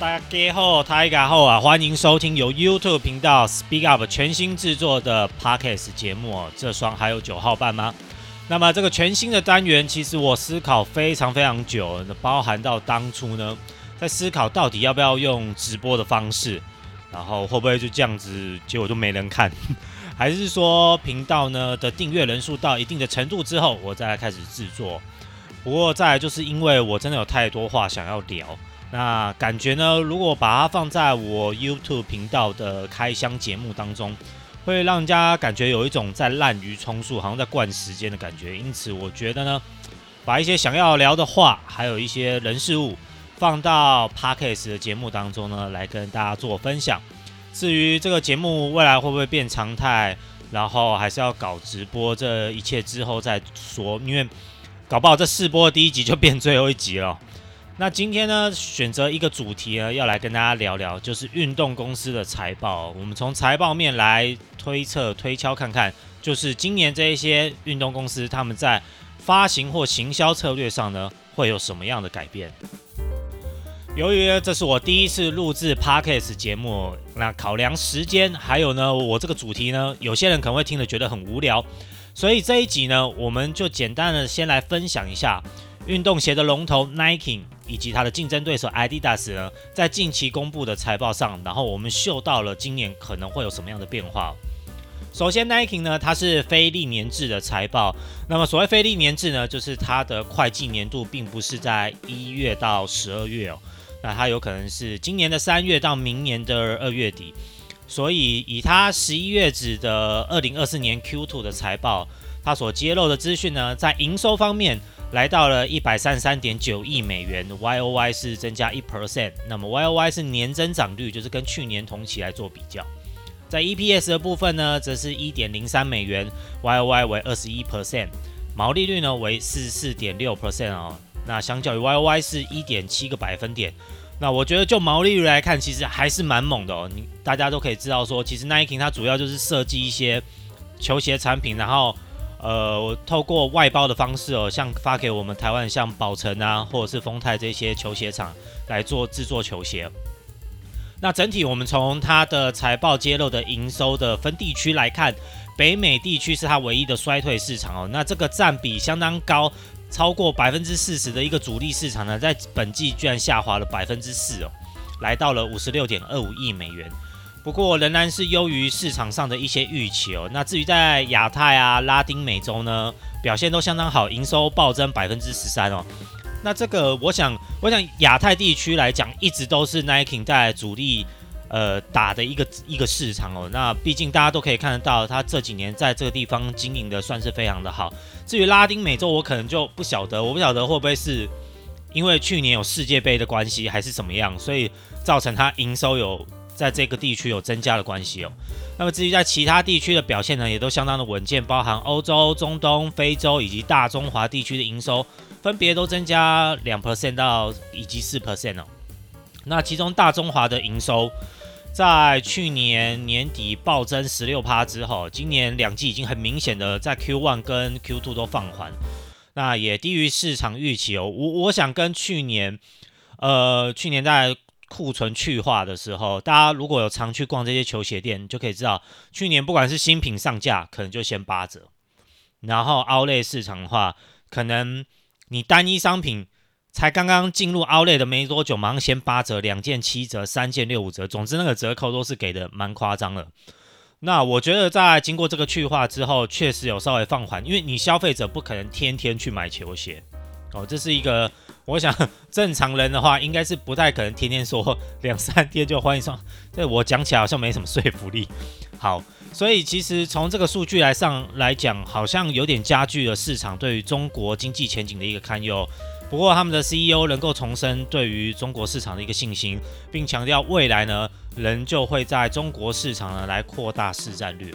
大家好，大家好啊！欢迎收听由 YouTube 频道 Speak Up 全新制作的 Podcast 节目哦。这双还有九号半吗？那么这个全新的单元，其实我思考非常非常久，包含到当初呢，在思考到底要不要用直播的方式，然后会不会就这样子，结果就没人看，还是说频道呢的订阅人数到一定的程度之后，我再来开始制作。不过再来就是因为我真的有太多话想要聊。那感觉呢？如果把它放在我 YouTube 频道的开箱节目当中，会让人家感觉有一种在滥竽充数，好像在灌时间的感觉。因此，我觉得呢，把一些想要聊的话，还有一些人事物，放到 Podcast 的节目当中呢，来跟大家做分享。至于这个节目未来会不会变常态，然后还是要搞直播，这一切之后再说。因为搞不好这试播的第一集就变最后一集了。那今天呢，选择一个主题呢，要来跟大家聊聊，就是运动公司的财报。我们从财报面来推测、推敲看看，就是今年这一些运动公司他们在发行或行销策略上呢，会有什么样的改变？由于这是我第一次录制 Podcast 节目，那考量时间，还有呢，我这个主题呢，有些人可能会听了觉得很无聊，所以这一集呢，我们就简单的先来分享一下。运动鞋的龙头 Nike 以及它的竞争对手 Adidas 呢，在近期公布的财报上，然后我们嗅到了今年可能会有什么样的变化。首先，Nike 呢，它是非历年制的财报。那么，所谓非历年制呢，就是它的会计年度并不是在一月到十二月哦，那它有可能是今年的三月到明年的二月底。所以，以它十一月止的二零二四年 Q2 的财报，它所揭露的资讯呢，在营收方面。来到了一百三十三点九亿美元，Y O Y 是增加一 percent，那么 Y O Y 是年增长率，就是跟去年同期来做比较。在 E P S 的部分呢，则是一点零三美元，Y O Y 为二十一 percent，毛利率呢为四十四点六 percent 哦。那相较于 Y O Y 是一点七个百分点，那我觉得就毛利率来看，其实还是蛮猛的哦。你大家都可以知道说，其实 Nike 它主要就是设计一些球鞋产品，然后。呃，我透过外包的方式哦，像发给我们台湾像宝成啊，或者是丰泰这些球鞋厂来做制作球鞋。那整体我们从它的财报揭露的营收的分地区来看，北美地区是它唯一的衰退市场哦。那这个占比相当高，超过百分之四十的一个主力市场呢，在本季居然下滑了百分之四哦，来到了五十六点二五亿美元。不过仍然是优于市场上的一些预期哦。那至于在亚太啊、拉丁美洲呢，表现都相当好，营收暴增百分之十三哦。那这个我想，我想亚太地区来讲，一直都是 Nike 在主力呃打的一个一个市场哦。那毕竟大家都可以看得到，他这几年在这个地方经营的算是非常的好。至于拉丁美洲，我可能就不晓得，我不晓得会不会是因为去年有世界杯的关系，还是怎么样，所以造成它营收有。在这个地区有增加的关系哦。那么至于在其他地区的表现呢，也都相当的稳健，包含欧洲、中东、非洲以及大中华地区的营收，分别都增加两 percent 到以及四 percent 哦。那其中大中华的营收，在去年年底暴增十六趴之后，今年两季已经很明显的在 Q1 跟 Q2 都放缓，那也低于市场预期哦。我我想跟去年，呃，去年在。库存去化的时候，大家如果有常去逛这些球鞋店，就可以知道，去年不管是新品上架，可能就先八折，然后凹类市场的话，可能你单一商品才刚刚进入凹类的没多久，马上先八折，两件七折，三件六五折，总之那个折扣都是给的蛮夸张的。那我觉得在经过这个去化之后，确实有稍微放缓，因为你消费者不可能天天去买球鞋哦，这是一个。我想 正常人的话，应该是不太可能天天说 两三天就换一双。这我讲起来好像没什么说服力。好，所以其实从这个数据来上来讲，好像有点加剧了市场对于中国经济前景的一个堪忧。不过他们的 CEO 能够重申对于中国市场的一个信心，并强调未来呢，仍旧会在中国市场呢来扩大市占率。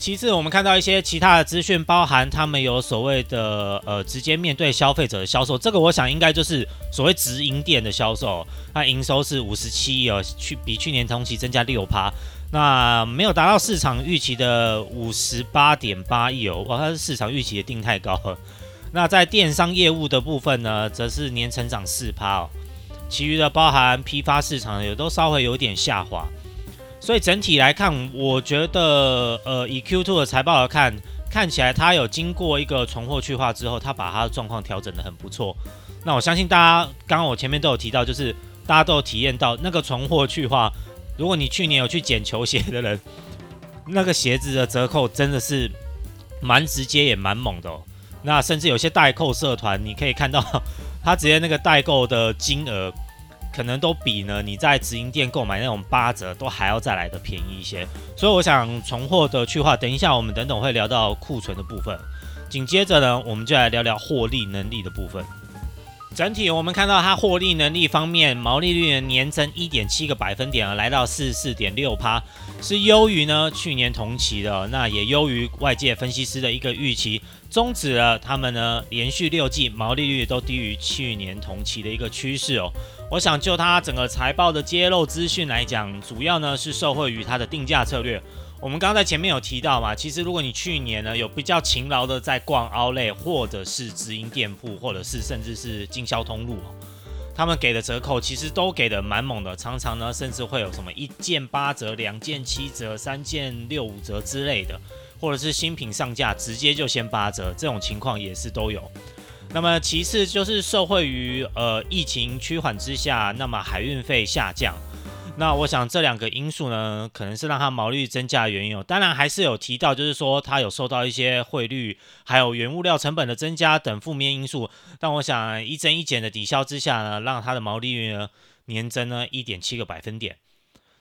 其次，我们看到一些其他的资讯，包含他们有所谓的呃直接面对消费者的销售，这个我想应该就是所谓直营店的销售。那营收是五十七亿哦，去比去年同期增加六趴。那没有达到市场预期的五十八点八亿哦，哇，它是市场预期的定太高了。那在电商业务的部分呢，则是年成长四趴哦。其余的包含批发市场也都稍微有点下滑。所以整体来看，我觉得呃，以 Q2 的财报来看，看起来它有经过一个存货去化之后，它把它的状况调整得很不错。那我相信大家刚刚我前面都有提到，就是大家都有体验到那个存货去化。如果你去年有去捡球鞋的人，那个鞋子的折扣真的是蛮直接也蛮猛的。那甚至有些代购社团，你可以看到他直接那个代购的金额。可能都比呢你在直营店购买那种八折都还要再来的便宜一些，所以我想存货的去化，等一下我们等等会聊到库存的部分，紧接着呢我们就来聊聊获利能力的部分。整体我们看到它获利能力方面，毛利率呢年增一点七个百分点啊，来到四十四点六趴，是优于呢去年同期的，那也优于外界分析师的一个预期，终止了他们呢连续六季毛利率都低于去年同期的一个趋势哦。我想就它整个财报的揭露资讯来讲，主要呢是受惠于它的定价策略。我们刚刚在前面有提到嘛，其实如果你去年呢有比较勤劳的在逛 Outlet 或者是直营店铺，或者是甚至是经销通路，他们给的折扣其实都给的蛮猛的，常常呢甚至会有什么一件八折、两件七折、三件六五折之类的，或者是新品上架直接就先八折，这种情况也是都有。那么其次就是受惠于呃疫情趋缓之下，那么海运费下降。那我想这两个因素呢，可能是让它毛利率增加的原因哦。当然还是有提到，就是说它有受到一些汇率还有原物料成本的增加等负面因素。但我想一增一减的抵消之下呢，让它的毛利率呢年增呢一点七个百分点。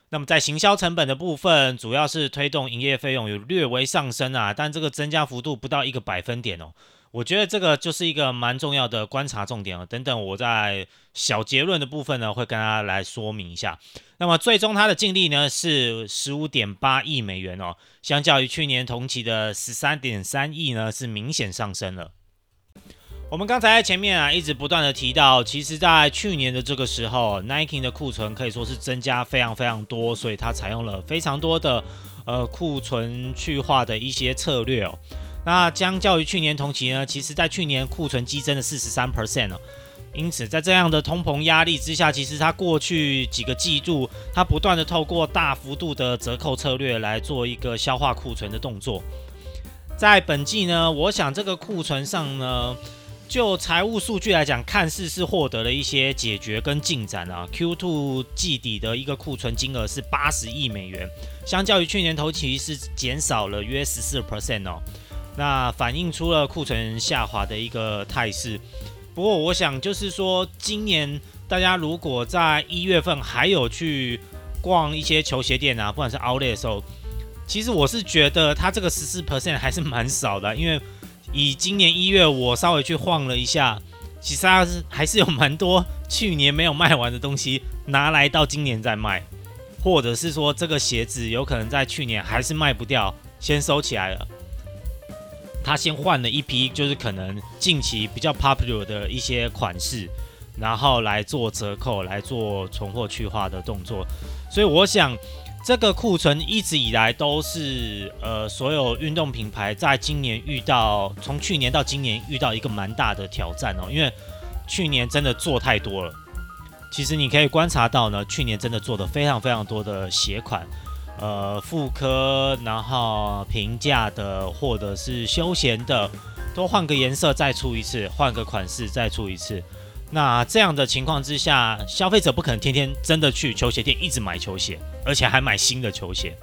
那么在行销成本的部分，主要是推动营业费用有略微上升啊，但这个增加幅度不到一个百分点哦。我觉得这个就是一个蛮重要的观察重点哦。等等，我在小结论的部分呢，会跟大家来说明一下。那么最终它的净利呢是十五点八亿美元哦，相较于去年同期的十三点三亿呢，是明显上升了。我们刚才前面啊一直不断的提到，其实在去年的这个时候，Nike 的库存可以说是增加非常非常多，所以它采用了非常多的呃库存去化的一些策略哦。那相较于去年同期呢，其实在去年库存激增了四十三 percent，因此在这样的通膨压力之下，其实它过去几个季度，它不断的透过大幅度的折扣策略来做一个消化库存的动作。在本季呢，我想这个库存上呢，就财务数据来讲，看似是获得了一些解决跟进展啊。Q2 季底的一个库存金额是八十亿美元，相较于去年同期是减少了约十四 percent 哦。那反映出了库存下滑的一个态势。不过，我想就是说，今年大家如果在一月份还有去逛一些球鞋店啊，不管是 Outlet 的时候，其实我是觉得它这个十四 percent 还是蛮少的。因为以今年一月我稍微去晃了一下，其实它是还是有蛮多去年没有卖完的东西拿来到今年再卖，或者是说这个鞋子有可能在去年还是卖不掉，先收起来了。他先换了一批，就是可能近期比较 popular 的一些款式，然后来做折扣，来做存货去化的动作。所以我想，这个库存一直以来都是呃所有运动品牌在今年遇到，从去年到今年遇到一个蛮大的挑战哦，因为去年真的做太多了。其实你可以观察到呢，去年真的做的非常非常多的鞋款。呃，复刻，然后平价的或者是休闲的，都换个颜色再出一次，换个款式再出一次。那这样的情况之下，消费者不可能天天真的去球鞋店一直买球鞋，而且还买新的球鞋。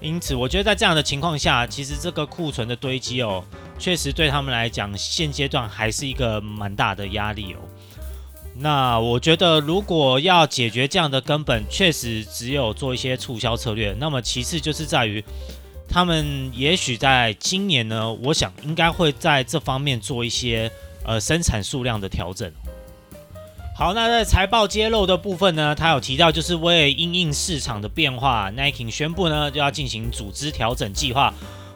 因此，我觉得在这样的情况下，其实这个库存的堆积哦，确实对他们来讲，现阶段还是一个蛮大的压力哦。那我觉得，如果要解决这样的根本，确实只有做一些促销策略。那么其次就是在于，他们也许在今年呢，我想应该会在这方面做一些呃生产数量的调整。好，那在财报揭露的部分呢，他有提到就是为因应市场的变化，Nike 宣布呢就要进行组织调整计划，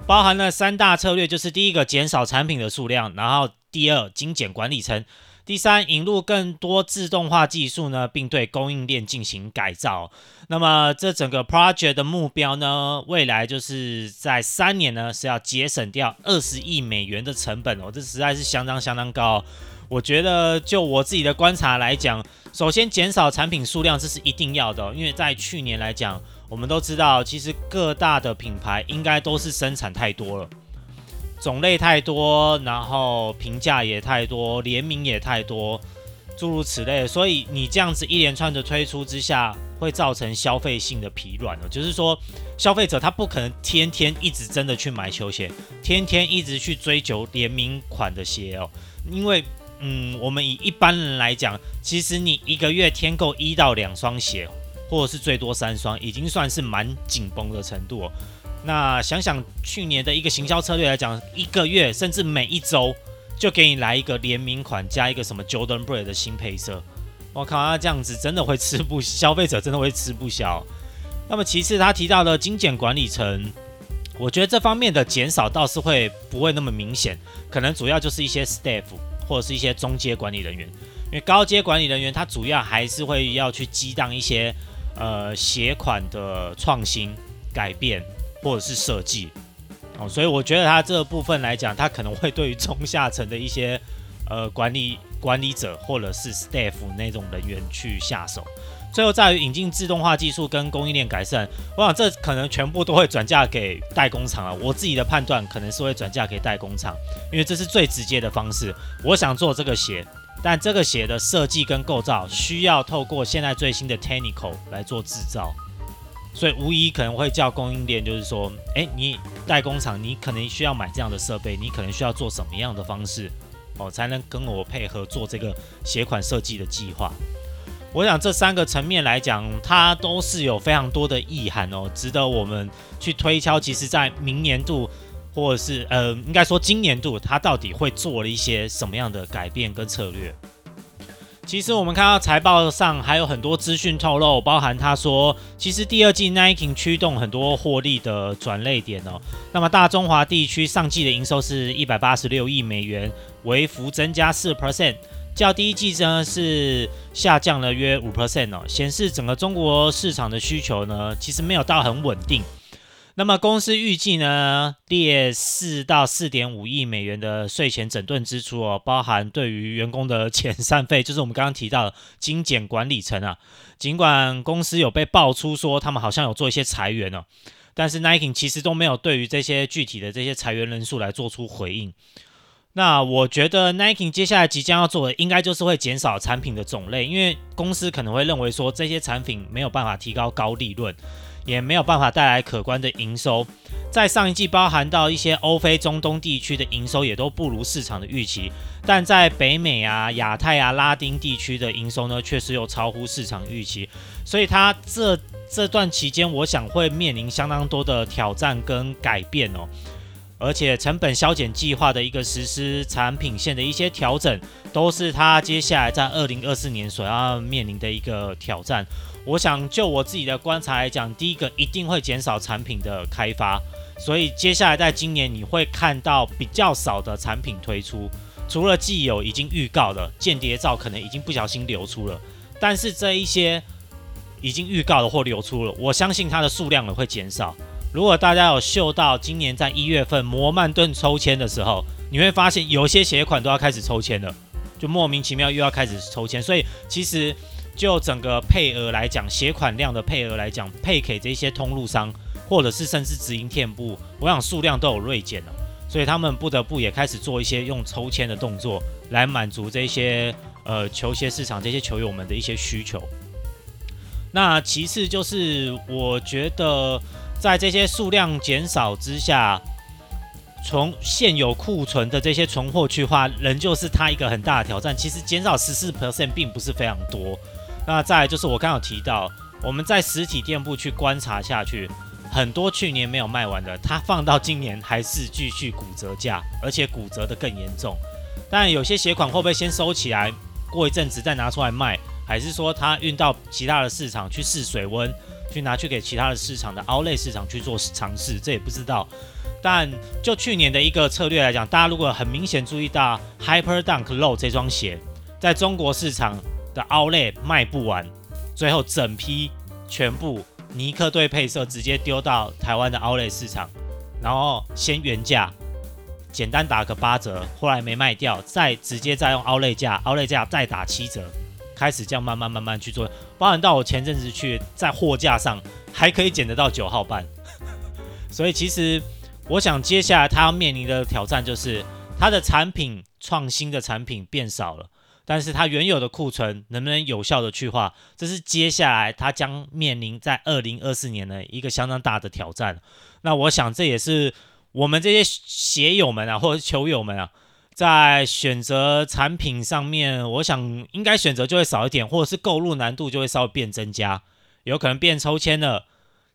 包含了三大策略，就是第一个减少产品的数量，然后第二精简管理层。第三，引入更多自动化技术呢，并对供应链进行改造。那么这整个 project 的目标呢，未来就是在三年呢是要节省掉二十亿美元的成本哦，这实在是相当相当高。我觉得就我自己的观察来讲，首先减少产品数量这是一定要的，因为在去年来讲，我们都知道，其实各大的品牌应该都是生产太多了。种类太多，然后评价也太多，联名也太多，诸如此类，所以你这样子一连串的推出之下，会造成消费性的疲软了。就是说，消费者他不可能天天一直真的去买球鞋，天天一直去追求联名款的鞋哦。因为，嗯，我们以一般人来讲，其实你一个月添购一到两双鞋，或者是最多三双，已经算是蛮紧绷的程度哦。那想想去年的一个行销策略来讲，一个月甚至每一周就给你来一个联名款，加一个什么 Jordan Brand 的新配色，我靠，那这样子真的会吃不消费者真的会吃不消。那么其次他提到的精简管理层，我觉得这方面的减少倒是会不会那么明显，可能主要就是一些 staff 或者是一些中阶管理人员，因为高阶管理人员他主要还是会要去激荡一些呃鞋款的创新改变。或者是设计哦，所以我觉得他这个部分来讲，他可能会对于中下层的一些呃管理管理者或者是 staff 那种人员去下手。最后在于引进自动化技术跟供应链改善，我想这可能全部都会转嫁给代工厂了。我自己的判断可能是会转嫁给代工厂，因为这是最直接的方式。我想做这个鞋，但这个鞋的设计跟构造需要透过现在最新的 technical 来做制造。所以无疑可能会叫供应链，就是说，诶，你代工厂，你可能需要买这样的设备，你可能需要做什么样的方式，哦，才能跟我配合做这个鞋款设计的计划。我想这三个层面来讲，它都是有非常多的意涵哦，值得我们去推敲。其实，在明年度，或者是呃，应该说今年度，它到底会做了一些什么样的改变跟策略？其实我们看到财报上还有很多资讯透露，包含他说，其实第二季 Nike 驱动很多获利的转捩点哦。那么大中华地区上季的营收是一百八十六亿美元，微幅增加四 percent，较第一季呢是下降了约五 percent 哦，显示整个中国市场的需求呢其实没有到很稳定。那么公司预计呢，列四到四点五亿美元的税前整顿支出哦，包含对于员工的遣散费，就是我们刚刚提到的精简管理层啊。尽管公司有被爆出说他们好像有做一些裁员哦，但是 Nike 其实都没有对于这些具体的这些裁员人数来做出回应。那我觉得 Nike 接下来即将要做的，应该就是会减少产品的种类，因为公司可能会认为说这些产品没有办法提高高利润。也没有办法带来可观的营收，在上一季包含到一些欧非中东地区的营收也都不如市场的预期，但在北美啊、亚太啊、拉丁地区的营收呢，确实又超乎市场预期，所以它这这段期间，我想会面临相当多的挑战跟改变哦，而且成本削减计划的一个实施、产品线的一些调整，都是它接下来在二零二四年所要面临的一个挑战。我想就我自己的观察来讲，第一个一定会减少产品的开发，所以接下来在今年你会看到比较少的产品推出，除了既有已经预告的间谍照可能已经不小心流出了，但是这一些已经预告的或流出了，我相信它的数量也会减少。如果大家有嗅到今年在一月份摩曼顿抽签的时候，你会发现有些鞋款都要开始抽签了，就莫名其妙又要开始抽签，所以其实。就整个配额来讲，鞋款量的配额来讲，配给这些通路商，或者是甚至直营店铺，我想数量都有锐减了，所以他们不得不也开始做一些用抽签的动作，来满足这些呃球鞋市场这些球友们的一些需求。那其次就是我觉得在这些数量减少之下，从现有库存的这些存货去化，仍旧是它一个很大的挑战。其实减少十四 percent 并不是非常多。那再就是我刚有提到，我们在实体店铺去观察下去，很多去年没有卖完的，它放到今年还是继续骨折价，而且骨折得更严重。但有些鞋款会不会先收起来，过一阵子再拿出来卖，还是说它运到其他的市场去试水温，去拿去给其他的市场的 outlet 市场去做尝试，这也不知道。但就去年的一个策略来讲，大家如果很明显注意到 Hyper Dunk Low 这双鞋。在中国市场的 Outlet 卖不完，最后整批全部尼克队配色直接丢到台湾的 Outlet 市场，然后先原价简单打个八折，后来没卖掉，再直接再用 Outlet 价，Outlet 价再打七折，开始这样慢慢慢慢去做，包含到我前阵子去在货架上还可以捡得到九号半，所以其实我想接下来他要面临的挑战就是他的产品。创新的产品变少了，但是它原有的库存能不能有效的去化，这是接下来它将面临在二零二四年的一个相当大的挑战。那我想这也是我们这些鞋友们啊，或者球友们啊，在选择产品上面，我想应该选择就会少一点，或者是购入难度就会稍微变增加，有可能变抽签了，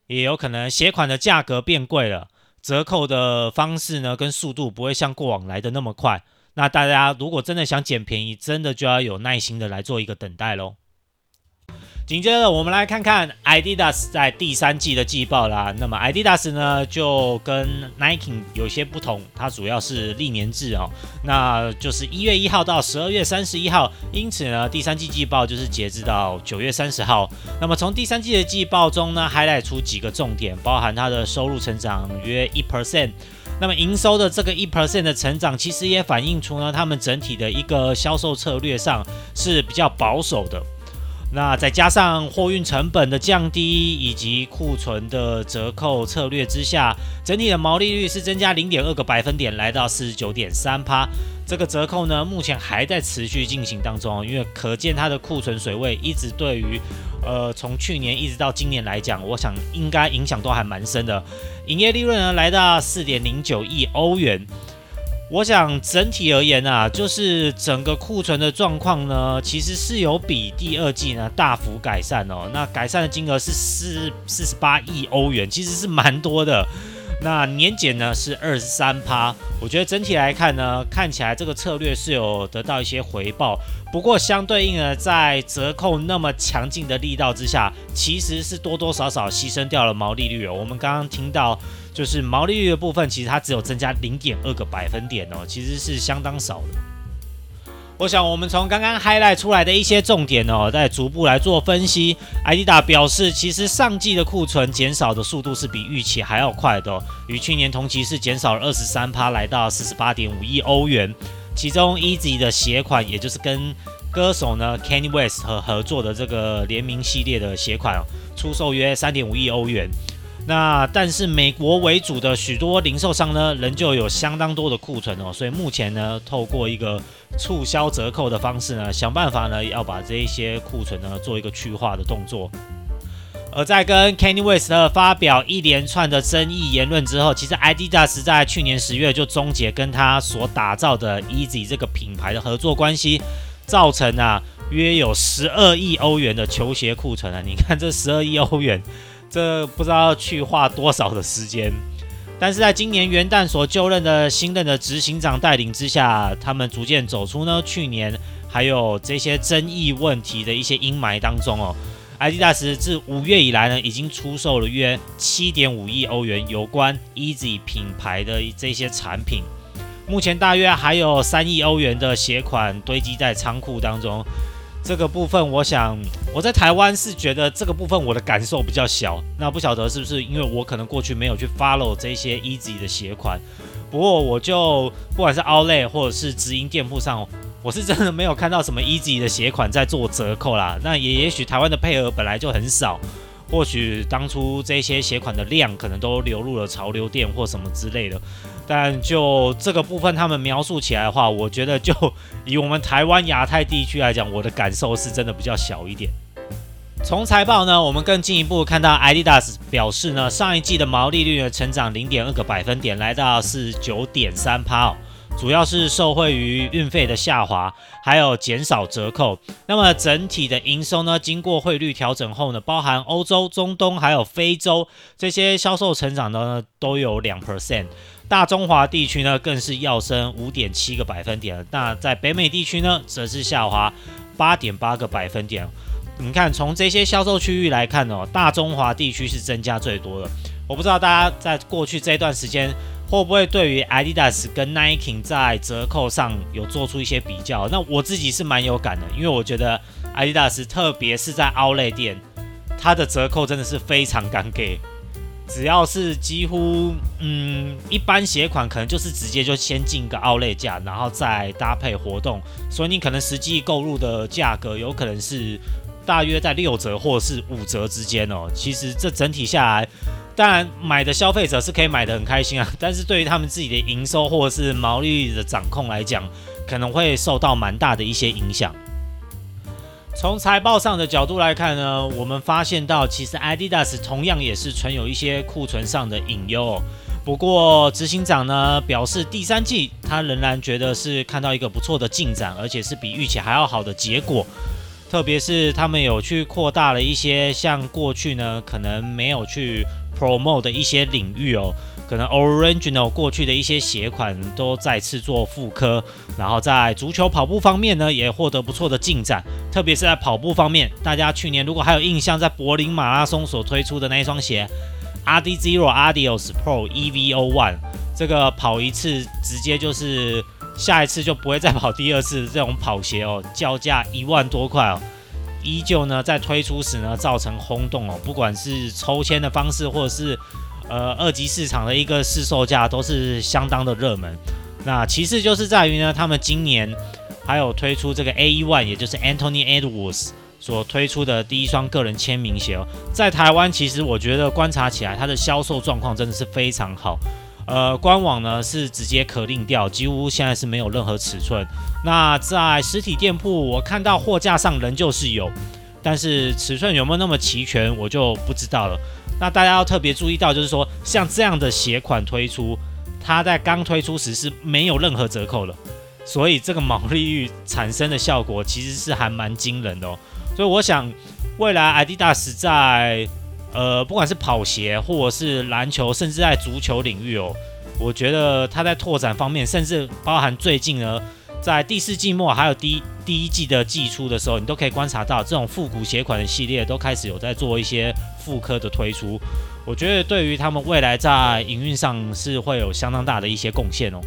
也有可能鞋款的价格变贵了，折扣的方式呢跟速度不会像过往来的那么快。那大家如果真的想捡便宜，真的就要有耐心的来做一个等待喽。紧接着，我们来看看 Adidas 在第三季的季报啦。那么 Adidas 呢，就跟 Nike 有些不同，它主要是历年制哦，那就是一月一号到十二月三十一号，因此呢，第三季季报就是截至到九月三十号。那么从第三季的季报中呢，highlight 出几个重点，包含它的收入成长约一 percent。那么营收的这个一 percent 的成长，其实也反映出呢，他们整体的一个销售策略上是比较保守的。那再加上货运成本的降低，以及库存的折扣策略之下，整体的毛利率是增加零点二个百分点，来到四十九点三趴。这个折扣呢，目前还在持续进行当中，因为可见它的库存水位一直对于。呃，从去年一直到今年来讲，我想应该影响都还蛮深的。营业利润呢，来到四点零九亿欧元。我想整体而言啊，就是整个库存的状况呢，其实是有比第二季呢大幅改善哦。那改善的金额是四四十八亿欧元，其实是蛮多的。那年检呢是二十三趴，我觉得整体来看呢，看起来这个策略是有得到一些回报。不过相对应的，在折扣那么强劲的力道之下，其实是多多少少牺牲掉了毛利率哦。我们刚刚听到，就是毛利率的部分，其实它只有增加零点二个百分点哦，其实是相当少的。我想，我们从刚刚 highlight 出来的一些重点哦，再逐步来做分析。Adidas 表示，其实上季的库存减少的速度是比预期还要快的哦，与去年同期是减少了二十三趴，来到四十八点五亿欧元。其中 Yeezy 的鞋款，也就是跟歌手呢 Kenny West 和合作的这个联名系列的鞋款哦，出售约三点五亿欧元。那但是美国为主的许多零售商呢，仍旧有相当多的库存哦，所以目前呢，透过一个促销折扣的方式呢，想办法呢，要把这一些库存呢做一个去化的动作。而在跟 Kanye West 发表一连串的争议言论之后，其实 Adidas 在去年十月就终结跟他所打造的 Easy 这个品牌的合作关系，造成啊约有十二亿欧元的球鞋库存啊，你看这十二亿欧元。这不知道要去花多少的时间，但是在今年元旦所就任的新任的执行长带领之下，他们逐渐走出呢去年还有这些争议问题的一些阴霾当中哦。，IDAS 自五月以来呢，已经出售了约七点五亿欧元有关 Easy 品牌的这些产品，目前大约还有三亿欧元的鞋款堆积在仓库当中。这个部分，我想我在台湾是觉得这个部分我的感受比较小。那不晓得是不是因为我可能过去没有去 follow 这些 Easy 的鞋款。不过我就不管是 Outlet 或者是直营店铺上，我是真的没有看到什么 Easy 的鞋款在做折扣啦。那也也许台湾的配额本来就很少，或许当初这些鞋款的量可能都流入了潮流店或什么之类的。但就这个部分，他们描述起来的话，我觉得就以我们台湾亚太地区来讲，我的感受是真的比较小一点。从财报呢，我们更进一步看到，Adidas 表示呢，上一季的毛利率呢成长零点二个百分点，来到四十九点三趴，主要是受惠于运费的下滑，还有减少折扣。那么整体的营收呢，经过汇率调整后呢，包含欧洲、中东还有非洲这些销售成长呢，都有两 percent。大中华地区呢，更是要升五点七个百分点。那在北美地区呢，则是下滑八点八个百分点。你看，从这些销售区域来看哦，大中华地区是增加最多的。我不知道大家在过去这段时间会不会对于 Adidas 跟 Nike 在折扣上有做出一些比较？那我自己是蛮有感的，因为我觉得 Adidas 特别是在 o u l e 店，它的折扣真的是非常敢给。只要是几乎，嗯，一般鞋款可能就是直接就先进个 o u l e 价，然后再搭配活动，所以你可能实际购入的价格有可能是大约在六折或是五折之间哦。其实这整体下来，当然买的消费者是可以买得很开心啊，但是对于他们自己的营收或者是毛利率的掌控来讲，可能会受到蛮大的一些影响。从财报上的角度来看呢，我们发现到其实 Adidas 同样也是存有一些库存上的隐忧哦。不过执行长呢表示，第三季他仍然觉得是看到一个不错的进展，而且是比预期还要好的结果。特别是他们有去扩大了一些像过去呢可能没有去 promote 的一些领域哦。可能 Original 过去的一些鞋款都再次做复刻，然后在足球跑步方面呢，也获得不错的进展。特别是在跑步方面，大家去年如果还有印象，在柏林马拉松所推出的那一双鞋 Adizero Adios Pro EVO One，这个跑一次直接就是下一次就不会再跑第二次这种跑鞋哦，叫价一万多块哦，依旧呢在推出时呢造成轰动哦，不管是抽签的方式或者是。呃，二级市场的一个市售价都是相当的热门。那其次就是在于呢，他们今年还有推出这个 AE1，也就是 Anthony Edwards 所推出的第一双个人签名鞋哦。在台湾，其实我觉得观察起来，它的销售状况真的是非常好。呃，官网呢是直接可定掉，几乎现在是没有任何尺寸。那在实体店铺，我看到货架上仍旧是有，但是尺寸有没有那么齐全，我就不知道了。那大家要特别注意到，就是说像这样的鞋款推出，它在刚推出时是没有任何折扣的，所以这个毛利率产生的效果其实是还蛮惊人的哦。所以我想，未来 Adidas 在呃不管是跑鞋或者是篮球，甚至在足球领域哦，我觉得它在拓展方面，甚至包含最近呢。在第四季末还有第一第一季的季初的时候，你都可以观察到这种复古鞋款的系列都开始有在做一些复刻的推出。我觉得对于他们未来在营运上是会有相当大的一些贡献哦。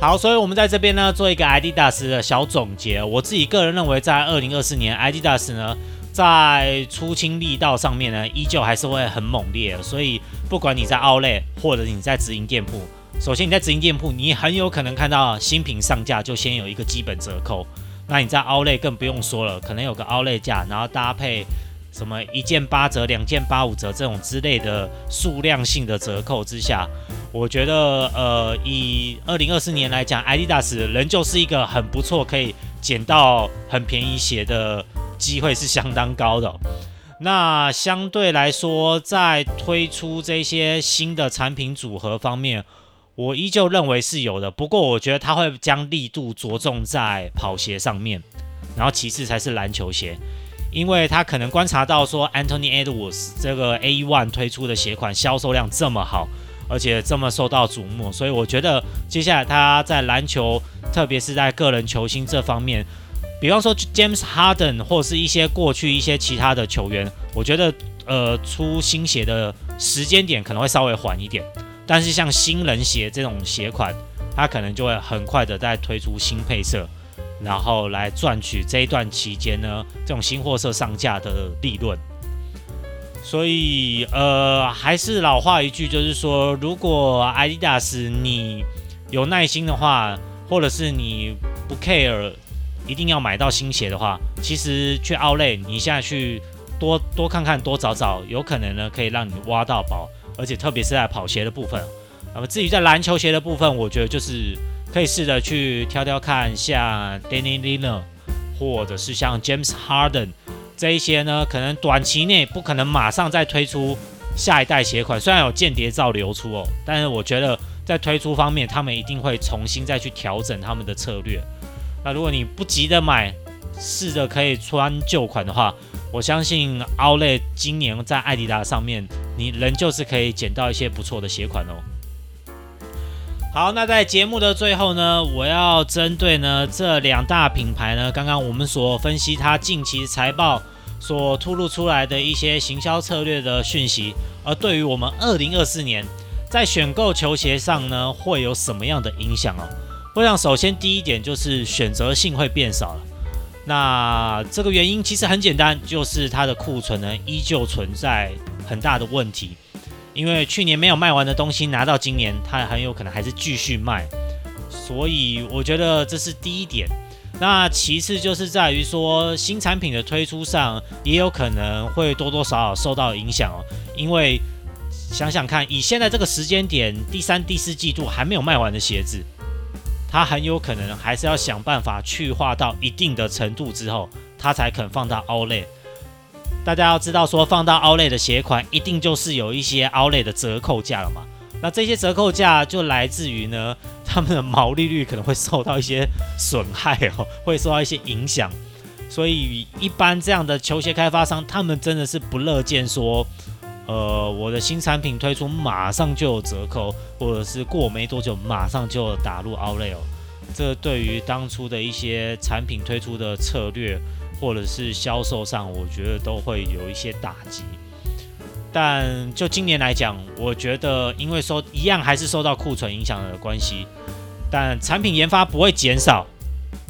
好，所以我们在这边呢做一个 Adidas 的小总结。我自己个人认为，在二零二四年，Adidas 呢在出清力道上面呢，依旧还是会很猛烈。所以不管你在 Outlet 或者你在直营店铺。首先，你在直营店铺，你很有可能看到新品上架就先有一个基本折扣。那你在 Outlet 更不用说了，可能有个 Outlet 价，然后搭配什么一件八折、两件八五折这种之类的数量性的折扣之下，我觉得呃，以二零二四年来讲，Adidas 仍旧是一个很不错，可以捡到很便宜鞋的机会是相当高的。那相对来说，在推出这些新的产品组合方面，我依旧认为是有的，不过我觉得他会将力度着重在跑鞋上面，然后其次才是篮球鞋，因为他可能观察到说 Anthony Edwards 这个 A One 推出的鞋款销售量这么好，而且这么受到瞩目，所以我觉得接下来他在篮球，特别是在个人球星这方面，比方说 James Harden 或是一些过去一些其他的球员，我觉得呃出新鞋的时间点可能会稍微缓一点。但是像新人鞋这种鞋款，它可能就会很快的再推出新配色，然后来赚取这一段期间呢这种新货色上架的利润。所以呃，还是老话一句，就是说，如果 Adidas 你有耐心的话，或者是你不 care 一定要买到新鞋的话，其实去 Outlet 你现在去多多看看，多找找，有可能呢可以让你挖到宝。而且特别是在跑鞋的部分，那么至于在篮球鞋的部分，我觉得就是可以试着去挑挑看，像 Damian Lillard 或者是像 James Harden 这一些呢，可能短期内不可能马上再推出下一代鞋款，虽然有间谍照流出哦，但是我觉得在推出方面，他们一定会重新再去调整他们的策略。那如果你不急着买，试着可以穿旧款的话，我相信 Outlet 今年在艾迪达上面，你仍旧是可以捡到一些不错的鞋款哦。好，那在节目的最后呢，我要针对呢这两大品牌呢，刚刚我们所分析它近期财报所透露出来的一些行销策略的讯息，而对于我们二零二四年在选购球鞋上呢，会有什么样的影响哦？我想首先第一点就是选择性会变少了。那这个原因其实很简单，就是它的库存呢依旧存在很大的问题，因为去年没有卖完的东西拿到今年，它很有可能还是继续卖，所以我觉得这是第一点。那其次就是在于说新产品的推出上，也有可能会多多少少受到影响哦，因为想想看，以现在这个时间点，第三、第四季度还没有卖完的鞋子。他很有可能还是要想办法去化到一定的程度之后，他才肯放到 Outlet。大家要知道，说放到 Outlet 的鞋款，一定就是有一些 Outlet 的折扣价了嘛。那这些折扣价就来自于呢，他们的毛利率可能会受到一些损害哦，会受到一些影响。所以一般这样的球鞋开发商，他们真的是不乐见说。呃，我的新产品推出马上就有折扣，或者是过没多久马上就打入 outle 这对于当初的一些产品推出的策略或者是销售上，我觉得都会有一些打击。但就今年来讲，我觉得因为说一样还是受到库存影响的关系，但产品研发不会减少，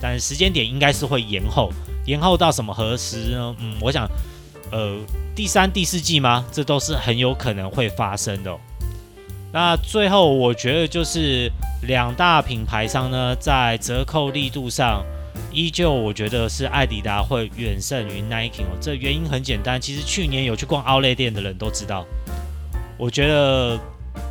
但时间点应该是会延后，延后到什么何时呢？嗯，我想，呃。第三、第四季吗？这都是很有可能会发生的。那最后，我觉得就是两大品牌商呢，在折扣力度上，依旧我觉得是艾迪达会远胜于 Nike 哦。这原因很简单，其实去年有去逛 Outlet 店的人都知道，我觉得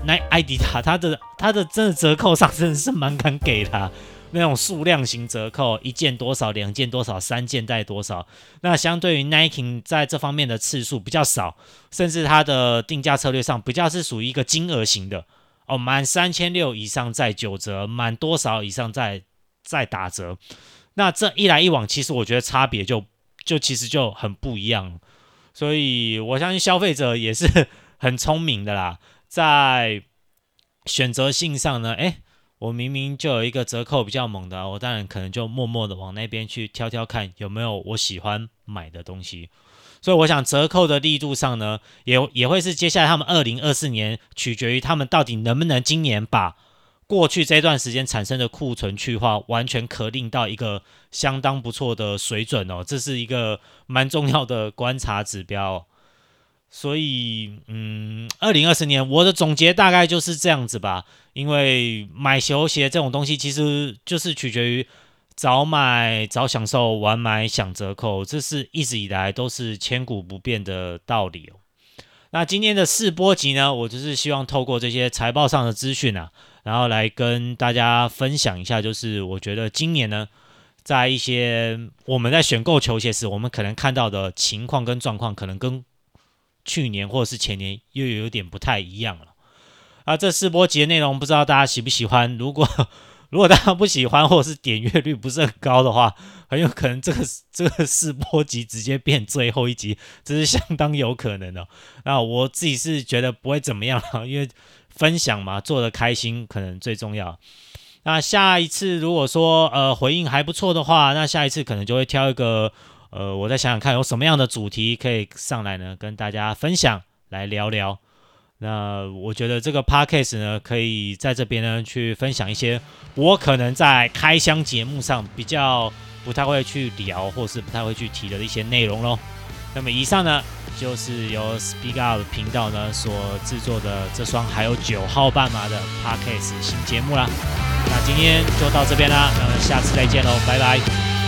那艾迪达它的它的真的折扣上真的是蛮敢给的。那种数量型折扣，一件多少，两件多少，三件带多少。那相对于 Nike 在这方面的次数比较少，甚至它的定价策略上比较是属于一个金额型的哦，满三千六以上再九折，满多少以上再再打折。那这一来一往，其实我觉得差别就就其实就很不一样。所以我相信消费者也是很聪明的啦，在选择性上呢，诶。我明明就有一个折扣比较猛的，我当然可能就默默的往那边去挑挑看有没有我喜欢买的东西。所以我想折扣的力度上呢，也也会是接下来他们二零二四年取决于他们到底能不能今年把过去这段时间产生的库存去化，完全可令到一个相当不错的水准哦，这是一个蛮重要的观察指标。所以，嗯，二零二四年我的总结大概就是这样子吧。因为买球鞋这种东西，其实就是取决于早买早享受，晚买享折扣，这是一直以来都是千古不变的道理哦。那今天的试播集呢，我就是希望透过这些财报上的资讯啊，然后来跟大家分享一下，就是我觉得今年呢，在一些我们在选购球鞋时，我们可能看到的情况跟状况，可能跟去年或者是前年又有点不太一样了。啊，这试播集内容不知道大家喜不喜欢？如果 如果大家不喜欢，或者是点阅率不是很高的话，很有可能这个 这个试播集直接变最后一集，这是相当有可能的。那我自己是觉得不会怎么样，因为分享嘛，做的开心可能最重要。那下一次如果说呃回应还不错的话，那下一次可能就会挑一个。呃，我再想想看有什么样的主题可以上来呢，跟大家分享来聊聊。那我觉得这个 podcast 呢，可以在这边呢去分享一些我可能在开箱节目上比较不太会去聊，或是不太会去提的一些内容喽。那么以上呢，就是由 Speak Up 频道呢所制作的这双还有九号半码的 podcast 新节目啦。那今天就到这边啦，那么下次再见喽，拜拜。